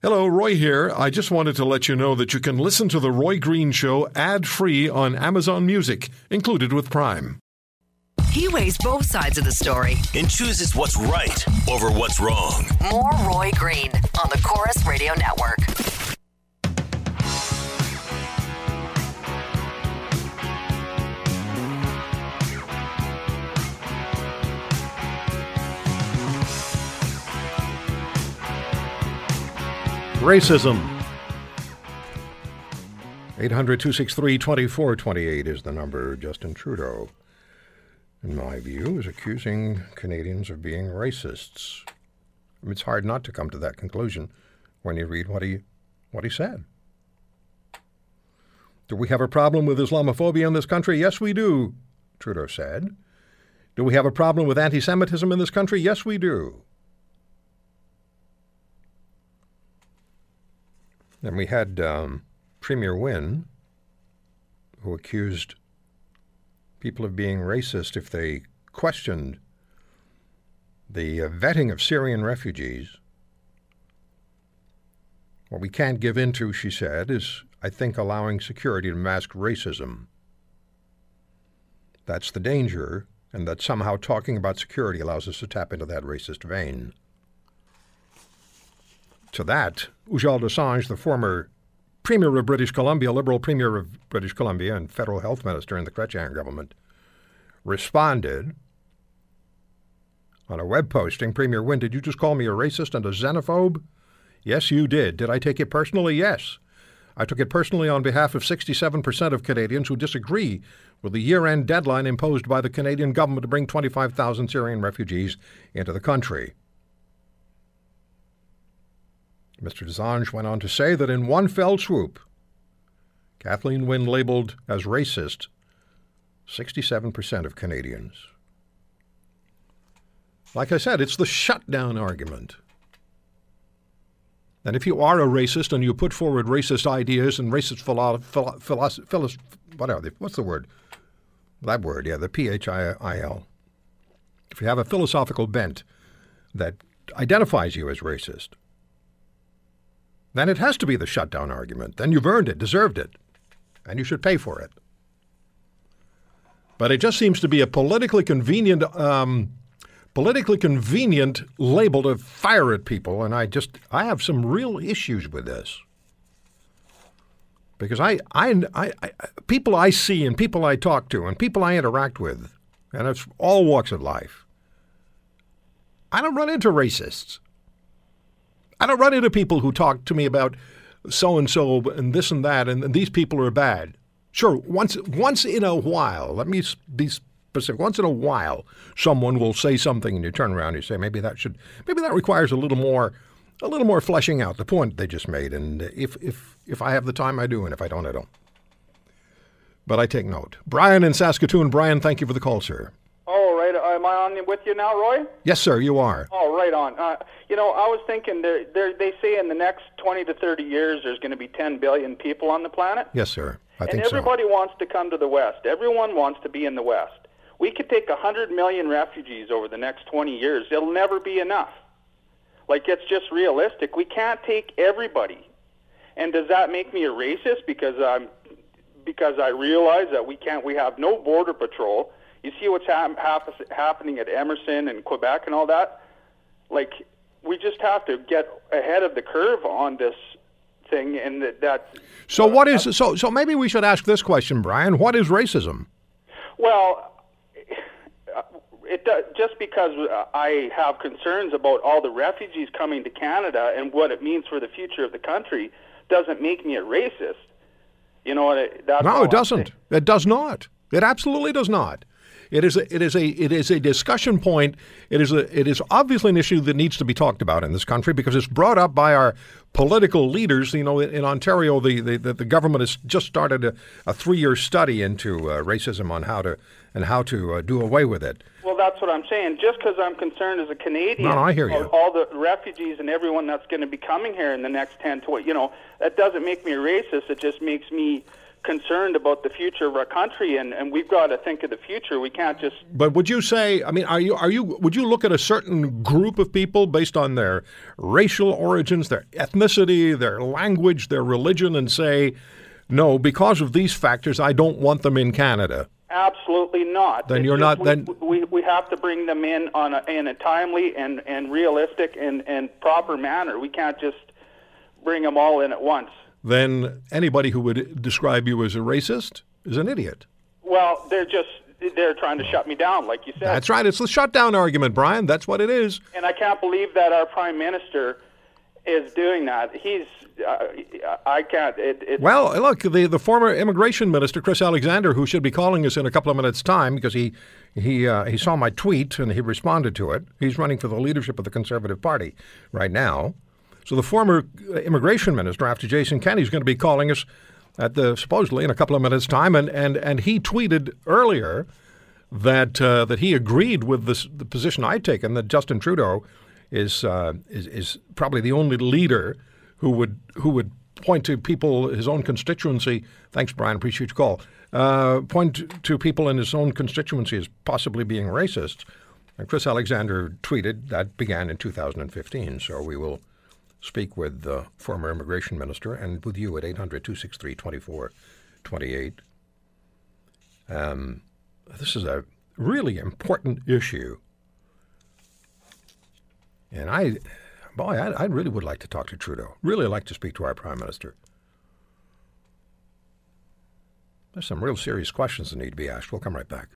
Hello, Roy here. I just wanted to let you know that you can listen to The Roy Green Show ad free on Amazon Music, included with Prime. He weighs both sides of the story. and chooses what's right over what's wrong. More Roy Green on the Corus Radio Network. Racism. 800 263 2428 is the number. Justin Trudeau, in my view, is accusing Canadians of being racists. It's hard not to come to that conclusion when you read what he, what he said. Do we have a problem with Islamophobia in this country? Yes, we do, Trudeau said. Do we have a problem with anti Semitism in this country? Yes, we do. And we had um, Premier Wynne, who accused people of being racist if they questioned the uh, vetting of Syrian refugees. What we can't give in to, she said, is, I think, allowing security to mask racism. That's the danger, and that somehow talking about security allows us to tap into that racist vein. To that, Ujjal Dosanjh, the former Premier of British Columbia, Liberal Premier of British Columbia, and Federal Health Minister in the Chrétien government, responded on a web posting Premier Wynne, did you just call me a racist and a xenophobe? Yes, you did. Did I take it personally? Yes. I took it personally on behalf of 67% of Canadians who disagree with the year end deadline imposed by the Canadian government to bring 25,000 Syrian refugees into the country. Mr. Dosanjh went on to say that in one fell swoop, Kathleen Wynne labeled as racist 67% of Canadians. Like I said, it's the shutdown argument. And if you are a racist and you put forward racist ideas and racist philo- philo- what are they? What's the word? That word, yeah, the P H I L. If you have a philosophical bent that identifies you as racist, then it has to be the shutdown argument. Then you've earned it, deserved it, and you should pay for it. But it just seems to be a politically convenient, um, politically convenient label to fire at people, and I just I have some real issues with this because I, I, I, I people I see and people I talk to and people I interact with, and it's all walks of life. I don't run into racists. I don't run into people who talk to me about so and so and this and that, and, these people are bad. Sure, once once in a while, let me be specific. Once in a while, someone will say something, and you turn around and you say, maybe that should, maybe that requires a little more, a little more fleshing out the point they just made. And if if if I have the time, I do, and if I don't, I don't. But I take note. Brian in Saskatoon. Brian, thank you for the call, sir. Am I on with you now, Roy? Yes, sir, you are. Oh, right on. Uh, you know, I was thinking there, there, they say in the next 20 to 30 years there's going to be 10 billion people on the planet. Yes, sir. I and think so. everybody wants to come to the West. Everyone wants to be in the West. We could take 100 million refugees over the next 20 years. It'll never be enough. Like, it's just realistic. We can't take everybody. And does that make me a racist because I'm because I realize that we can't we have no border patrol. You see what's hap- happening at Emerson and Quebec and all that? Like we just have to get ahead of the curve on this thing and that, that So what is so? So maybe we should ask this question, Brian. What is racism? Well, it does, just because uh, I have concerns about all the refugees coming to Canada and what it means for the future of the country doesn't make me a racist. You know what? That's No, it doesn't. It does not. It absolutely does not. It is a, it is a it is a discussion point. It is a it is obviously an issue that needs to be talked about in this country because it's brought up by our political leaders. You know, in, in Ontario, the, the the government has just started a, a three year study into uh, racism on how to and how to uh, do away with it. Well, that's what I'm saying. Just because I'm concerned as a Canadian, No, no, I hear you. about all the refugees and everyone that's going to be coming here in the next 10, 20, you know, that doesn't make me a racist. It just makes me concerned about the future of our country, and, and we've got to think of the future. We can't just But would you say? I mean, are you are you would you look at a certain group of people based on their racial origins, their ethnicity, their language, their religion, and say, no, because of these factors, I don't want them in Canada? Absolutely not. Then It's you're just not- then- We, we, we have to bring them in on a, in a timely and, and realistic and, and proper manner. We can't just bring them all in at once. Then anybody who would describe you as a racist is an idiot. Well, they're just they're trying to shut me down, like you said. That's right. It's the shutdown argument, Brian. That's what it is. And I can't believe that our prime minister is doing that. He's uh, I can't. It, Well, look, the, the former immigration minister, Chris Alexander, who should be calling us in a couple of minutes' time because he he uh, he saw my tweet and he responded to it. He's running for the leadership of the Conservative Party right now. So the former immigration minister, after Jason Kenney, is going to be calling us at the supposedly in a couple of minutes' time, and and, and he tweeted earlier that uh, that he agreed with this, the position I'd taken that Justin Trudeau is, uh, is is probably the only leader who would who would point to people his own constituency. Thanks, Brian. Appreciate your call. Uh, point to people in his own constituency as possibly being racist. And Chris Alexander tweeted that began in 2015. So we will speak with the former immigration minister and with you at 800 263 2428. Um, This is a really important issue. And I, boy, I, I really would like to talk to Trudeau. Really like to speak to our prime minister. There's some real serious questions that need to be asked. We'll come right back.